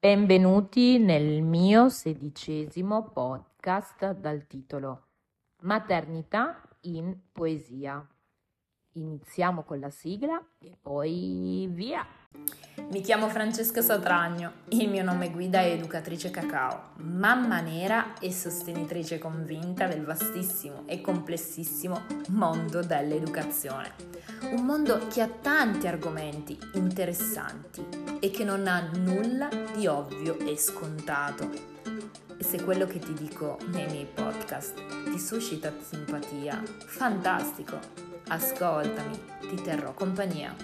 Benvenuti nel mio sedicesimo podcast dal titolo Maternità in poesia. Iniziamo con la sigla e poi via! Mi chiamo Francesca Satragno, il mio nome guida è educatrice cacao, mamma nera e sostenitrice convinta del vastissimo e complessissimo mondo dell'educazione. Un mondo che ha tanti argomenti interessanti e che non ha nulla di ovvio e scontato. E se quello che ti dico nei miei podcast ti suscita simpatia, fantastico! Ascoltami, ti terrò compagnia.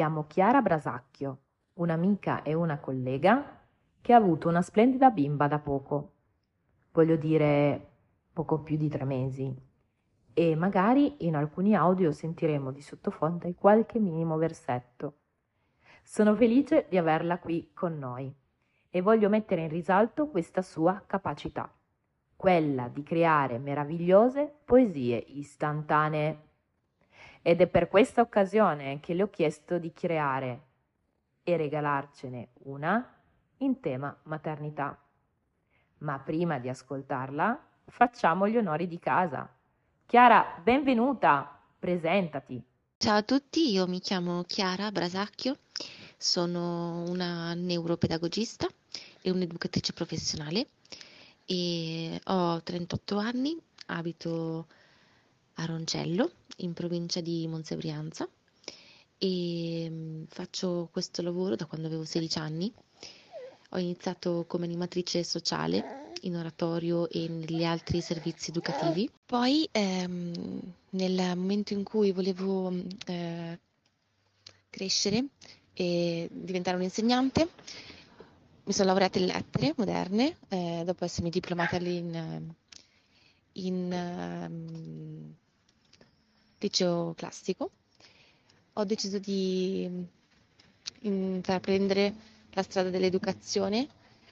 Abbiamo Chiara Brasacchio, un'amica e una collega che ha avuto una splendida bimba da poco. Voglio dire poco più di tre mesi. E magari in alcuni audio sentiremo di sottofondo qualche minimo versetto. Sono felice di averla qui con noi e voglio mettere in risalto questa sua capacità, quella di creare meravigliose poesie istantanee ed è per questa occasione che le ho chiesto di creare e regalarcene una in tema maternità. Ma prima di ascoltarla, facciamo gli onori di casa. Chiara, benvenuta, presentati. Ciao a tutti, io mi chiamo Chiara Brasacchio, sono una neuropedagogista e un'educatrice professionale e ho 38 anni, abito a Roncello, in provincia di Monza Brianza e mm, faccio questo lavoro da quando avevo 16 anni. Ho iniziato come animatrice sociale in oratorio e negli altri servizi educativi. Poi ehm, nel momento in cui volevo eh, crescere e diventare un insegnante, mi sono laureata in lettere moderne eh, dopo essermi diplomata in, in um, liceo classico. Ho deciso di intraprendere la strada dell'educazione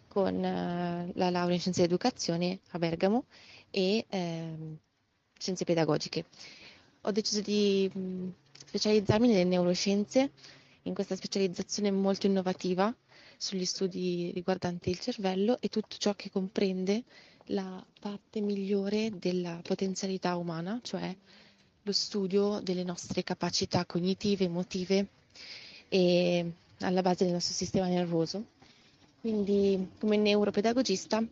con uh, la laurea in scienze dell'educazione a Bergamo e uh, scienze pedagogiche. Ho deciso di um, specializzarmi nelle neuroscienze, in questa specializzazione molto innovativa sugli studi riguardanti il cervello e tutto ciò che comprende la parte migliore della potenzialità umana, cioè lo studio delle nostre capacità cognitive, emotive e alla base del nostro sistema nervoso. Quindi come neuropedagogista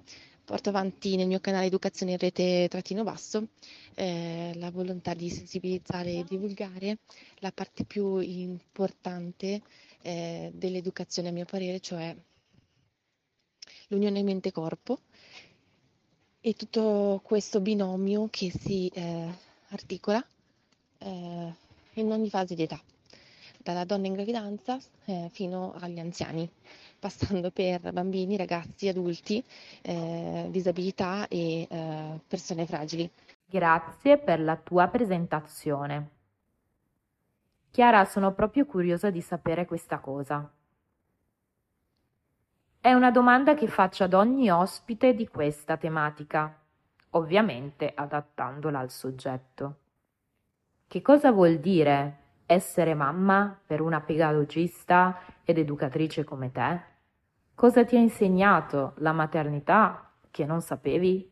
porto avanti nel mio canale Educazione in rete trattino basso eh, la volontà di sensibilizzare e divulgare la parte più importante eh, dell'educazione a mio parere, cioè l'unione mente-corpo e tutto questo binomio che si eh, articola eh, in ogni fase di età, dalla donna in gravidanza eh, fino agli anziani, passando per bambini, ragazzi, adulti, eh, disabilità e eh, persone fragili. Grazie per la tua presentazione. Chiara, sono proprio curiosa di sapere questa cosa. È una domanda che faccio ad ogni ospite di questa tematica, ovviamente adattandola al soggetto. Che cosa vuol dire essere mamma per una pedagogista ed educatrice come te? Cosa ti ha insegnato la maternità che non sapevi?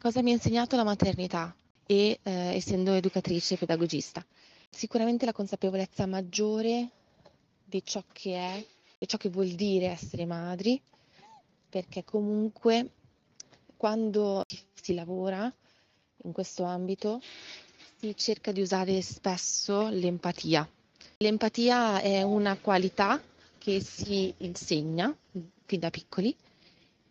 Cosa mi ha insegnato la maternità e eh, essendo educatrice e pedagogista? Sicuramente la consapevolezza maggiore di ciò che è e ciò che vuol dire essere madri, perché comunque quando si lavora in questo ambito si cerca di usare spesso l'empatia. L'empatia è una qualità che si insegna fin da piccoli,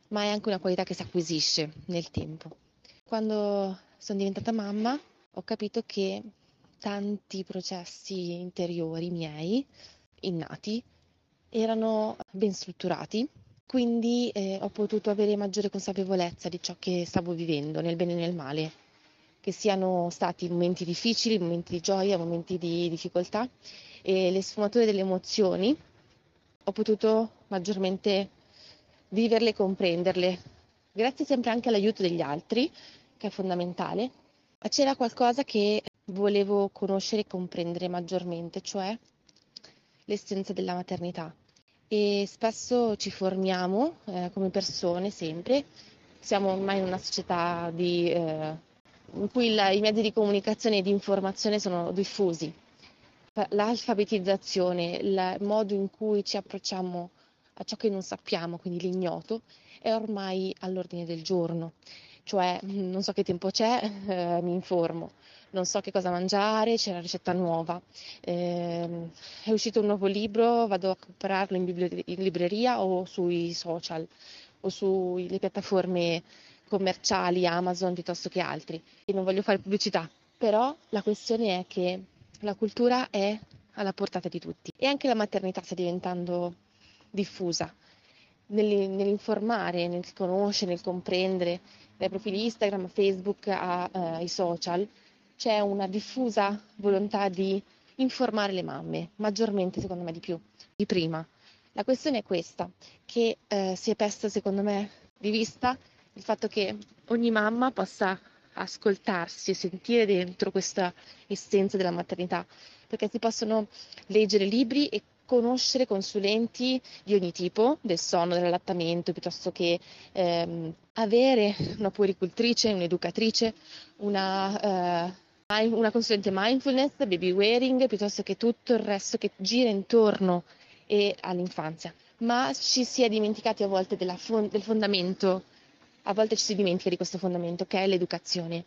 ma è anche una qualità che si acquisisce nel tempo. Quando sono diventata mamma ho capito che tanti processi interiori miei, innati, erano ben strutturati, quindi eh, ho potuto avere maggiore consapevolezza di ciò che stavo vivendo, nel bene e nel male, che siano stati momenti difficili, momenti di gioia, momenti di difficoltà e le sfumature delle emozioni ho potuto maggiormente viverle e comprenderle, grazie sempre anche all'aiuto degli altri, che è fondamentale. Ma c'era qualcosa che volevo conoscere e comprendere maggiormente, cioè l'essenza della maternità. E spesso ci formiamo eh, come persone, sempre. Siamo ormai in una società di, eh, in cui la, i mezzi di comunicazione e di informazione sono diffusi. L'alfabetizzazione, il modo in cui ci approcciamo a ciò che non sappiamo, quindi l'ignoto, è ormai all'ordine del giorno. Cioè, mm, non so che tempo c'è, eh, mi informo, non so che cosa mangiare, c'è una ricetta nuova, eh, è uscito un nuovo libro, vado a comprarlo in, bibli- in libreria o sui social o sulle piattaforme commerciali, Amazon piuttosto che altri. E non voglio fare pubblicità, però la questione è che la cultura è alla portata di tutti e anche la maternità sta diventando diffusa nell'informare, nel conoscere, nel comprendere, dai profili Instagram, Facebook ai eh, social, c'è una diffusa volontà di informare le mamme, maggiormente secondo me di più di prima. La questione è questa, che eh, si è persa secondo me di vista il fatto che ogni mamma possa ascoltarsi e sentire dentro questa essenza della maternità, perché si possono leggere libri e conoscere consulenti di ogni tipo, del sonno, dell'allattamento, piuttosto che ehm, avere una puericultrice, un'educatrice, una, eh, una consulente mindfulness, baby wearing, piuttosto che tutto il resto che gira intorno e all'infanzia. Ma ci si è dimenticati a volte fond- del fondamento, a volte ci si dimentica di questo fondamento che è l'educazione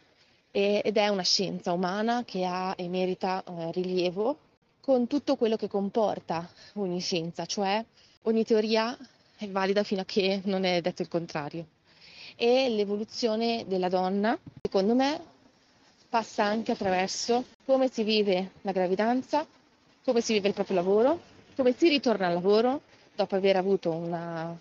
ed è una scienza umana che ha e merita eh, rilievo con tutto quello che comporta ogni scienza, cioè ogni teoria è valida fino a che non è detto il contrario. E l'evoluzione della donna, secondo me, passa anche attraverso come si vive la gravidanza, come si vive il proprio lavoro, come si ritorna al lavoro dopo aver avuto una,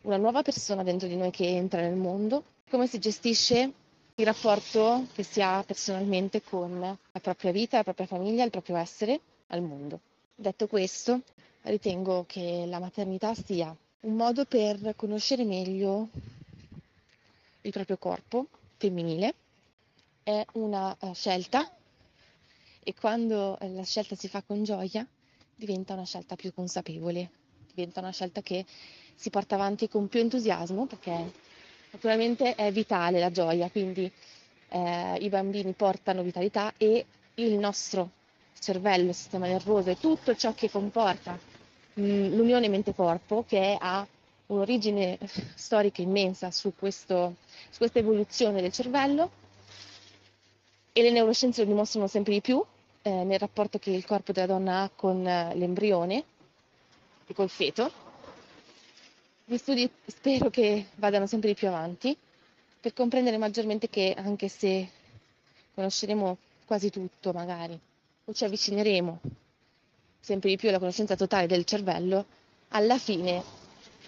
una nuova persona dentro di noi che entra nel mondo, come si gestisce il rapporto che si ha personalmente con la propria vita, la propria famiglia, il proprio essere al mondo. Detto questo, ritengo che la maternità sia un modo per conoscere meglio il proprio corpo femminile, è una uh, scelta. E quando la scelta si fa con gioia diventa una scelta più consapevole, diventa una scelta che si porta avanti con più entusiasmo perché naturalmente è vitale la gioia, quindi eh, i bambini portano vitalità e il nostro cervello, il sistema nervoso e tutto ciò che comporta mh, mm, l'unione mente-corpo che ha un'origine storica immensa su, questo, su questa evoluzione del cervello e le neuroscienze lo dimostrano sempre di più eh, nel rapporto che il corpo della donna ha con eh, l'embrione e col feto. Gli studi spero che vadano sempre di più avanti per comprendere maggiormente che anche se conosceremo quasi tutto magari o ci avvicineremo sempre di più alla conoscenza totale del cervello, alla fine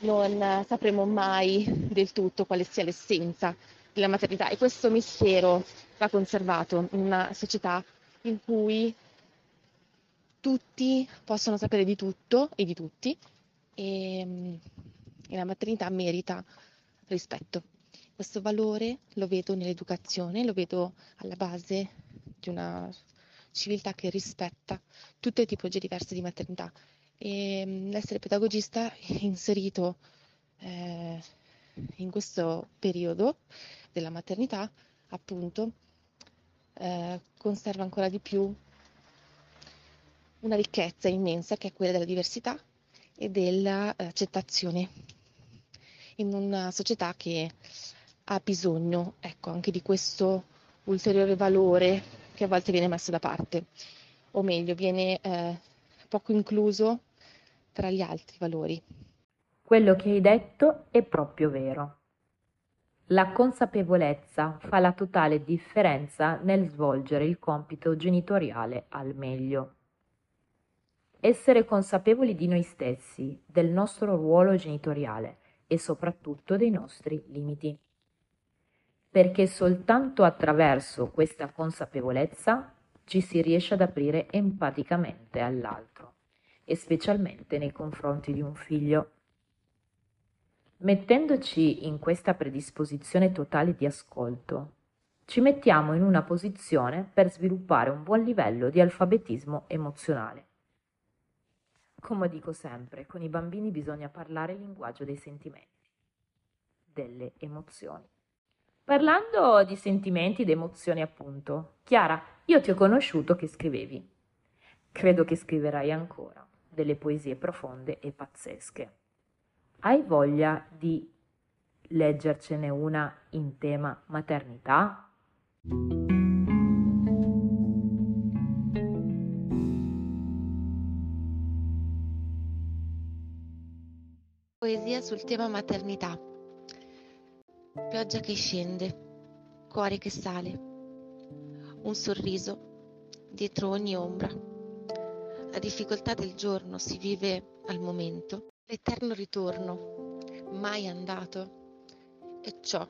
non sapremo mai del tutto quale sia l'essenza della maternità e questo mistero va conservato in una società in cui tutti possono sapere di tutto e di tutti e, e la maternità merita rispetto. Questo valore lo vedo nell'educazione, lo vedo alla base di una civiltà che rispetta tutte le tipologie diverse di maternità. E mm, l'essere pedagogista inserito eh, in questo periodo della maternità, appunto, eh, conserva ancora di più una ricchezza immensa che è quella della diversità e dell'accettazione in una società che ha bisogno ecco, anche di questo ulteriore valore che a volte viene messo da parte, o meglio, viene eh, poco incluso tra gli altri valori. Quello che hai detto è proprio vero. La consapevolezza fa la totale differenza nel svolgere il compito genitoriale al meglio. Essere consapevoli di noi stessi, del nostro ruolo genitoriale e soprattutto dei nostri limiti. Perché soltanto attraverso questa consapevolezza ci si riesce ad aprire empaticamente all'altro e specialmente nei confronti di un figlio. Mettendoci in questa predisposizione totale di ascolto, ci mettiamo in una posizione per sviluppare un buon livello di alfabetismo emozionale. Come dico sempre, con i bambini bisogna parlare il linguaggio dei sentimenti, delle emozioni. Parlando di sentimenti ed emozioni, appunto, Chiara, io ti ho conosciuto che scrivevi. Credo che scriverai ancora delle poesie profonde e pazzesche. Hai voglia di leggercene una in tema maternità? Poesia sul tema maternità. Pioggia che scende, cuore che sale, un sorriso dietro ogni ombra. La difficoltà del giorno si vive al momento L'eterno ritorno, mai andato, è ciò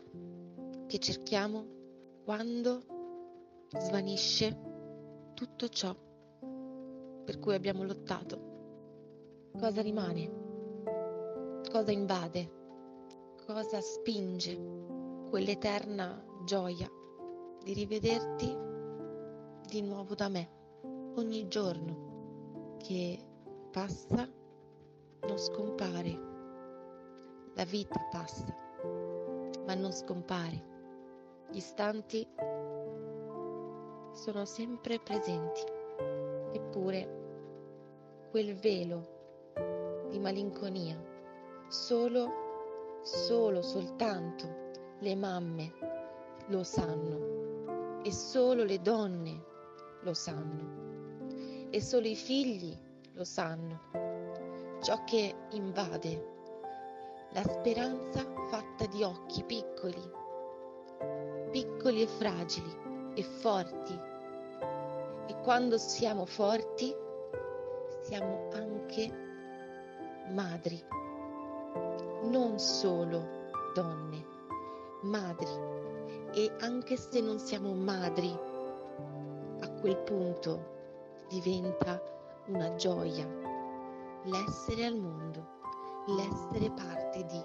che cerchiamo quando svanisce tutto ciò per cui abbiamo lottato. Cosa rimane? Cosa invade? Cosa spinge quell'eterna gioia di rivederti di nuovo da me ogni giorno che passa non scompare. La vita passa, ma non scompare. Gli istanti sono sempre presenti, eppure quel velo di malinconia, solo, solo, soltanto le mamme lo sanno e solo le donne lo sanno e solo i figli lo sanno ciò che invade, la speranza fatta di occhi piccoli, piccoli e fragili e forti. E quando siamo forti, siamo anche madri, non solo donne, madri. E anche se non siamo madri, a quel punto diventa una gioia l'essere al mondo, l'essere parte di.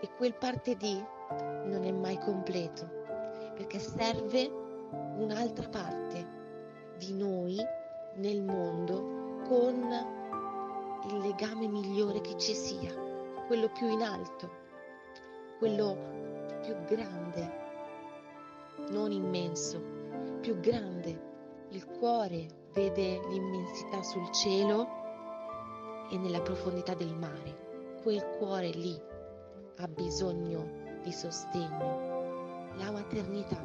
E quel parte di non è mai completo, perché serve un'altra parte di noi nel mondo con il legame migliore che ci sia, quello più in alto, quello più grande, non immenso, più grande. Il cuore vede l'immensità sul cielo e nella profondità del mare. Quel cuore lì ha bisogno di sostegno. La maternità,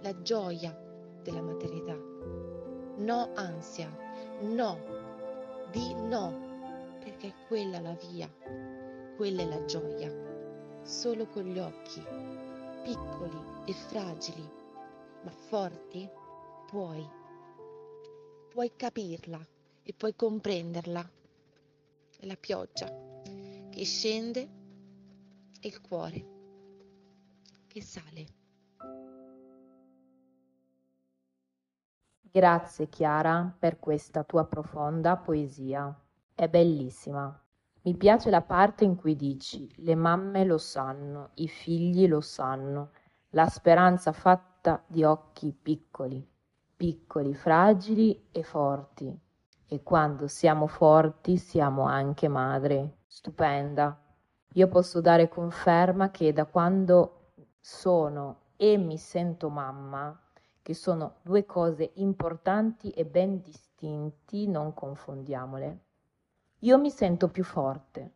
la gioia della maternità. No ansia, no, di no, perché è quella la via, quella è la gioia. Solo con gli occhi, piccoli e fragili, ma forti, puoi, puoi capirla e puoi comprenderla. È la pioggia che scende e il cuore che sale. Grazie Chiara per questa tua profonda poesia. È bellissima. Mi piace la parte in cui dici le mamme lo sanno, i figli lo sanno, la speranza fatta di occhi piccoli, piccoli, fragili e forti, e quando siamo forti siamo anche madri. Stupenda. Io posso dare conferma che da quando sono e mi sento mamma, che sono due cose importanti e ben distinti, non confondiamole. Io mi sento più forte,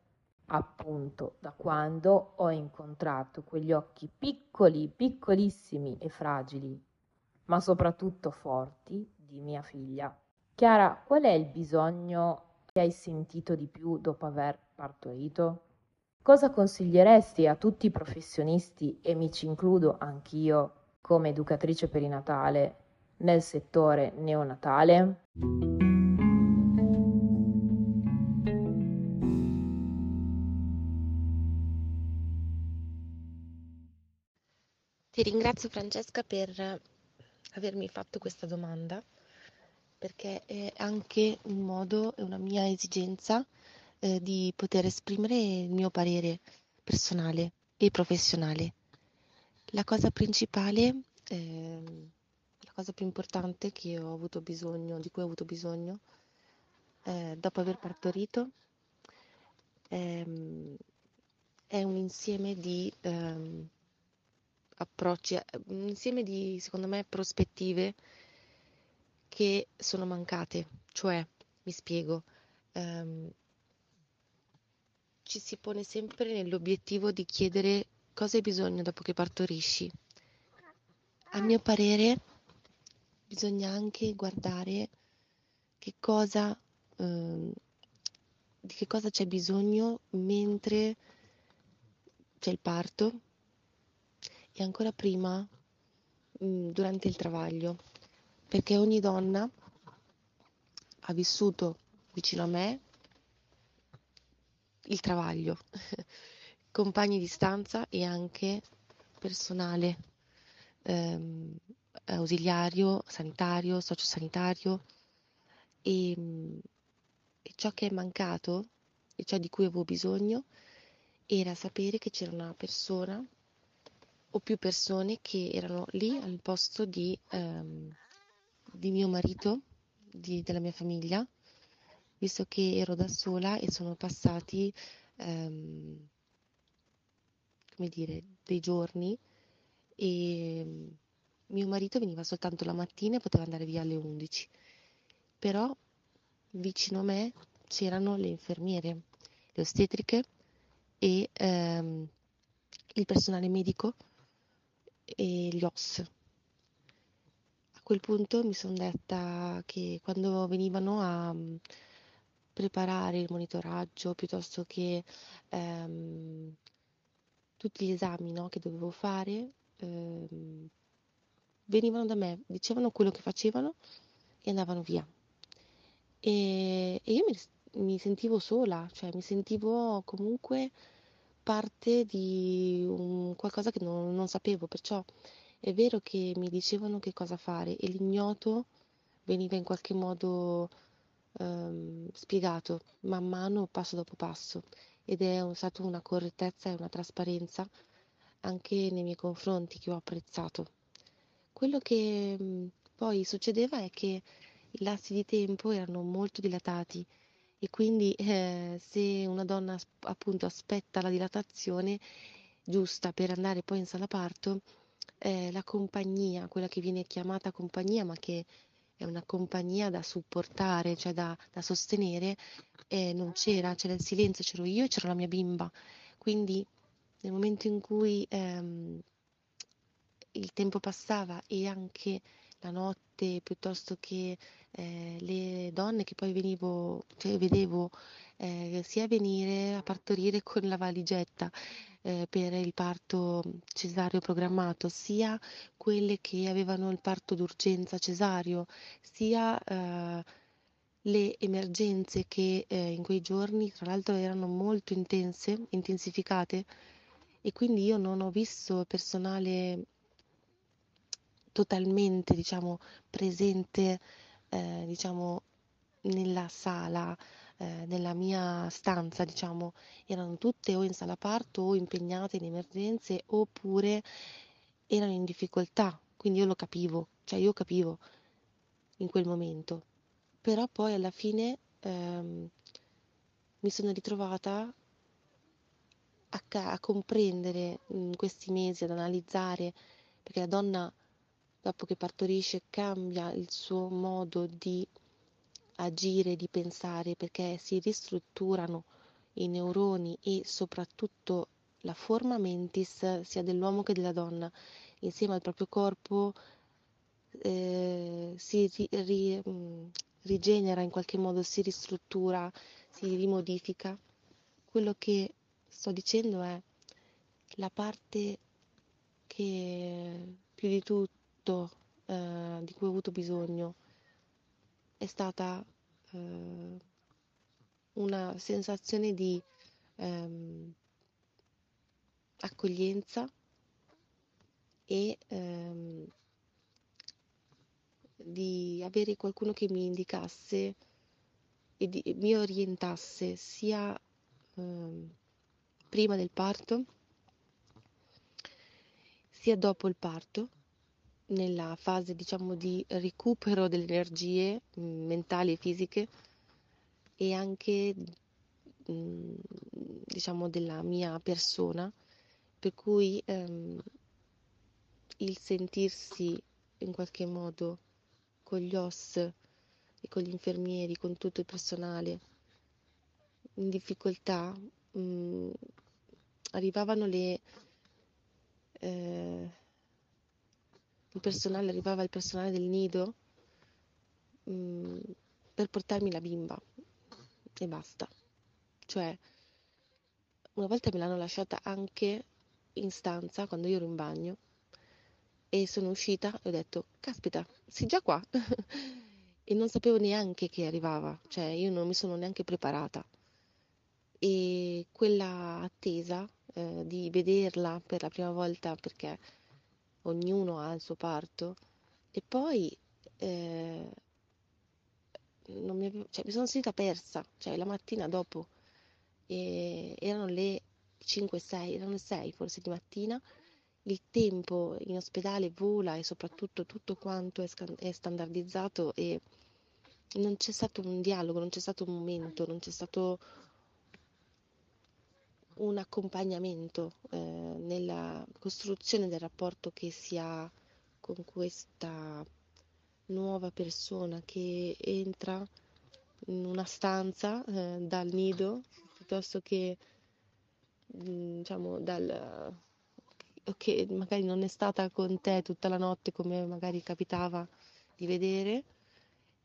appunto, da quando ho incontrato quegli occhi piccoli, piccolissimi e fragili, ma soprattutto forti di mia figlia. Chiara, qual è il bisogno che hai sentito di più dopo aver partorito? Cosa consiglieresti a tutti i professionisti, e mi ci includo anch'io come educatrice perinatale, nel settore neonatale? Ti ringrazio Francesca per avermi fatto questa domanda perché è anche un modo e una mia esigenza eh, di poter esprimere il mio parere personale e professionale. La cosa principale, eh, la cosa più importante che ho avuto bisogno, di cui ho avuto bisogno eh, dopo aver partorito ehm, è un insieme di ehm, approcci, un insieme di, secondo me, prospettive che sono mancate. Cioè, mi spiego, ehm, ci si pone sempre nell'obiettivo di chiedere cosa hai bisogno dopo che partorisci. A mio parere, bisogna anche guardare che cosa, ehm, di che cosa c'è bisogno mentre c'è il parto e ancora prima mh, durante il travaglio perché ogni donna ha vissuto vicino a me il travaglio, compagni di stanza e anche personale ehm, ausiliario, sanitario, sociosanitario. E, e ciò che è mancato e ciò di cui avevo bisogno era sapere che c'era una persona o più persone che erano lì al posto di ehm, di mio marito, di, della mia famiglia, visto che ero da sola e sono passati, ehm, come dire, dei giorni e mio marito veniva soltanto la mattina e poteva andare via alle 11. Però vicino a me c'erano le infermiere, le ostetriche e ehm, il personale medico e gli OS quel punto mi sono detta che quando venivano a mm, preparare il monitoraggio piuttosto che ehm, tutti gli esami no, che dovevo fare, ehm, venivano da me, dicevano quello che facevano e andavano via. E, e io mi, mi, sentivo sola, cioè mi sentivo comunque parte di un, qualcosa che non, non sapevo, perciò è vero che mi dicevano che cosa fare e l'ignoto veniva in qualche modo ehm, spiegato man mano, passo dopo passo, ed è stata una correttezza e una trasparenza anche nei miei confronti che ho apprezzato. Quello che mh, poi succedeva è che i lassi di tempo erano molto dilatati e quindi eh, se una donna appunto aspetta la dilatazione giusta per andare poi in sala parto, eh, la compagnia, quella che viene chiamata compagnia, ma che è una compagnia da supportare, cioè da, da sostenere, eh, non c'era, c'era il silenzio, c'ero io e c'era la mia bimba. Quindi nel momento in cui ehm, il tempo passava e anche la notte, piuttosto che eh, le donne che poi venivo, cioè vedevo eh, sia venire a partorire con la valigetta eh, per il parto cesareo programmato, sia quelle che avevano il parto d'urgenza cesareo, sia eh, le emergenze che eh, in quei giorni tra l'altro erano molto intense, intensificate. E quindi io non ho visto personale totalmente diciamo presente eh, diciamo nella sala eh, nella mia stanza, diciamo, erano tutte o in sala parto o impegnate in emergenze oppure erano in difficoltà, quindi io lo capivo, cioè io capivo in quel momento. Però poi alla fine ehm, mi sono ritrovata a, ca- a comprendere in questi mesi, ad analizzare, perché la donna dopo che partorisce cambia il suo modo di agire, di pensare, perché si ristrutturano i neuroni e soprattutto la forma mentis sia dell'uomo che della donna insieme al proprio corpo eh, si ri, ri, mm, rigenera in qualche modo, si ristruttura, si rimodifica. Quello che sto dicendo è la parte che più di tutto eh, di cui ho avuto bisogno. È stata eh, una sensazione di ehm, accoglienza e ehm, di avere qualcuno che mi indicasse e di, mi orientasse sia ehm, prima del parto sia dopo il parto nella fase diciamo di recupero delle energie mm, mentali e fisiche e anche mm, diciamo della mia persona per cui ehm, il sentirsi in qualche modo con gli OS e con gli infermieri, con tutto il personale in difficoltà, mh, mm, arrivavano le... Eh, il personale, arrivava il personale del nido mh, mm, per portarmi la bimba e basta. Cioè, una volta me l'hanno lasciata anche in stanza quando io ero in bagno e sono uscita e ho detto, caspita, sei già qua? e non sapevo neanche che arrivava, cioè io non mi sono neanche preparata. E quella attesa eh, di vederla per la prima volta perché ognuno ha il suo parto. E poi eh, mi, avevo, cioè, mi, sono sentita persa, cioè la mattina dopo e erano le 5-6, erano le 6 forse di mattina. Il tempo in ospedale vola e soprattutto tutto quanto è, scan- è standardizzato e non c'è stato un dialogo, non c'è stato un momento, non c'è stato un accompagnamento eh, nella costruzione del rapporto che si ha con questa nuova persona che entra in una stanza eh, dal nido piuttosto che mm, diciamo dal che magari non è stata con te tutta la notte come magari capitava di vedere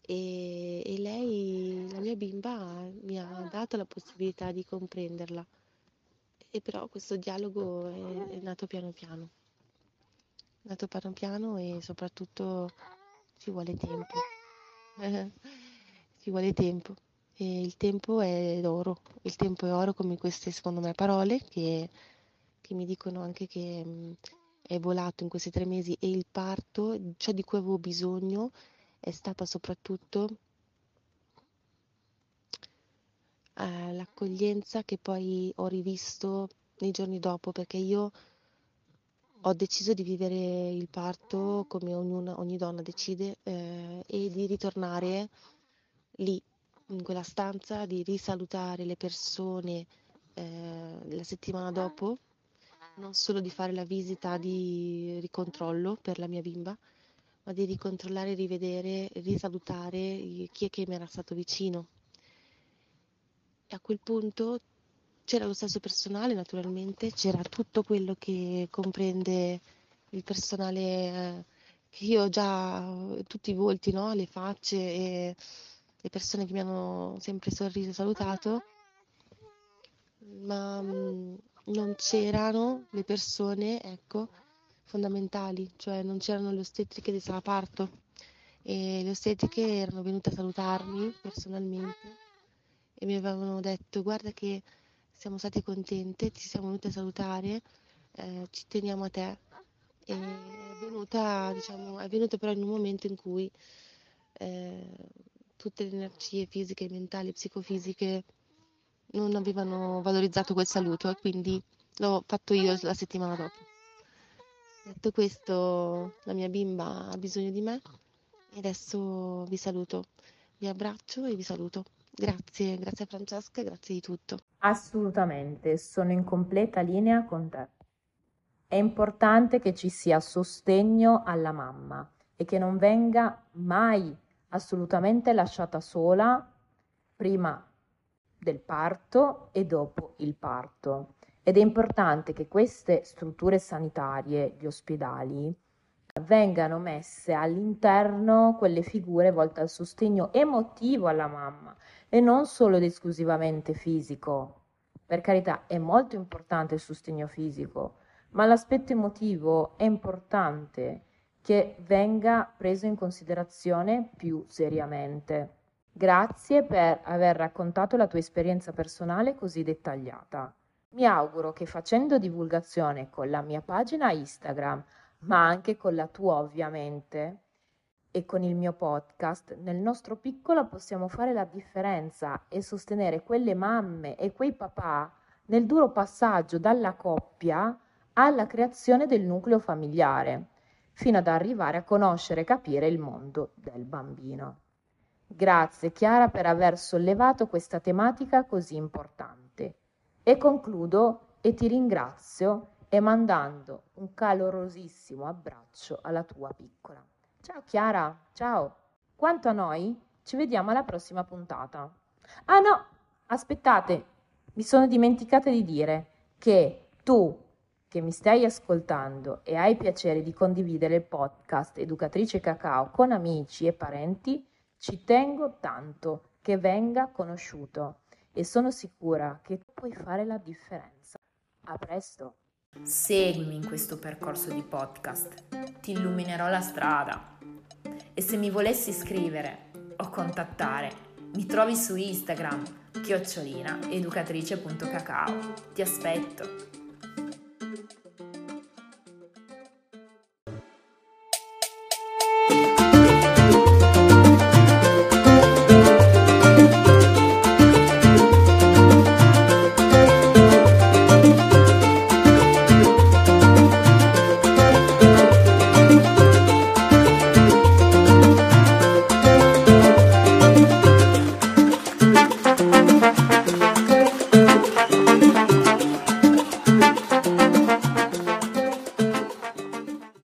e, e lei, la mia bimba, mi ha dato la possibilità di comprenderla. E però questo dialogo è, è nato piano piano. È nato piano piano e soprattutto ci vuole tempo. ci vuole tempo. E il tempo è oro. Il tempo è oro come queste secondo me parole che che mi dicono anche che mh, è volato in questi tre mesi e il parto, ciò di cui avevo bisogno è stata soprattutto eh, l'accoglienza che poi ho rivisto nei giorni dopo perché io ho deciso di vivere il parto come ognuna, ogni donna decide eh, e di ritornare lì in quella stanza, di risalutare le persone eh, la settimana dopo non solo di fare la visita di ricontrollo per la mia bimba, ma di ricontrollare, rivedere, risalutare chi è che mi era stato vicino. A quel punto c'era lo stesso personale, naturalmente, c'era tutto quello che comprende il personale eh, che io ho già, tutti i volti, no? le facce e le persone che mi hanno sempre sorriso e salutato, ma mm, non c'erano le persone, ecco, fondamentali, cioè non c'erano le ostetriche di sala parto e le ostetriche erano venute a salutarmi personalmente e mi avevano detto guarda che siamo state contente, ti siamo venute a salutare, eh, ci teniamo a te. E è venuta, diciamo, è venuta però in un momento in cui eh, tutte le energie fisiche, mentali, psicofisiche non avevano valorizzato quel saluto e quindi l'ho fatto io la settimana dopo. Detto questo, la mia bimba ha bisogno di me e adesso vi saluto, vi abbraccio e vi saluto. Grazie, grazie Francesca, grazie di tutto. Assolutamente, sono in completa linea con te. È importante che ci sia sostegno alla mamma e che non venga mai assolutamente lasciata sola prima del parto e dopo il parto. Ed è importante che queste strutture sanitarie, gli ospedali, vengano messe all'interno quelle figure volte al sostegno emotivo alla mamma e non solo ed esclusivamente fisico, Per carità, è molto importante il sostegno fisico, ma l'aspetto emotivo è importante che venga preso in considerazione più seriamente. Grazie per aver raccontato la tua esperienza personale così dettagliata. Mi auguro che facendo divulgazione con la mia pagina Instagram, ma anche con la tua ovviamente, e con il mio podcast, nel nostro piccolo possiamo fare la differenza e sostenere quelle mamme e quei papà nel duro passaggio dalla coppia alla creazione del nucleo familiare, fino ad arrivare a conoscere e capire il mondo del bambino. Grazie Chiara per aver sollevato questa tematica così importante. E concludo e ti ringrazio e mandando un calorosissimo abbraccio alla tua piccola. Ciao Chiara, ciao. Quanto a noi, ci vediamo alla prossima puntata. Ah no, aspettate, mi sono dimenticata di dire che tu che mi stai ascoltando e hai piacere di condividere il podcast Educatrice Cacao con amici e parenti, ci tengo tanto che venga conosciuto e sono sicura che puoi fare la differenza. A presto! Seguimi in questo percorso di podcast, ti illuminerò la strada. E se mi volessi scrivere o contattare, mi trovi su Instagram, chiocciolina educatrice.cacao. Ti aspetto.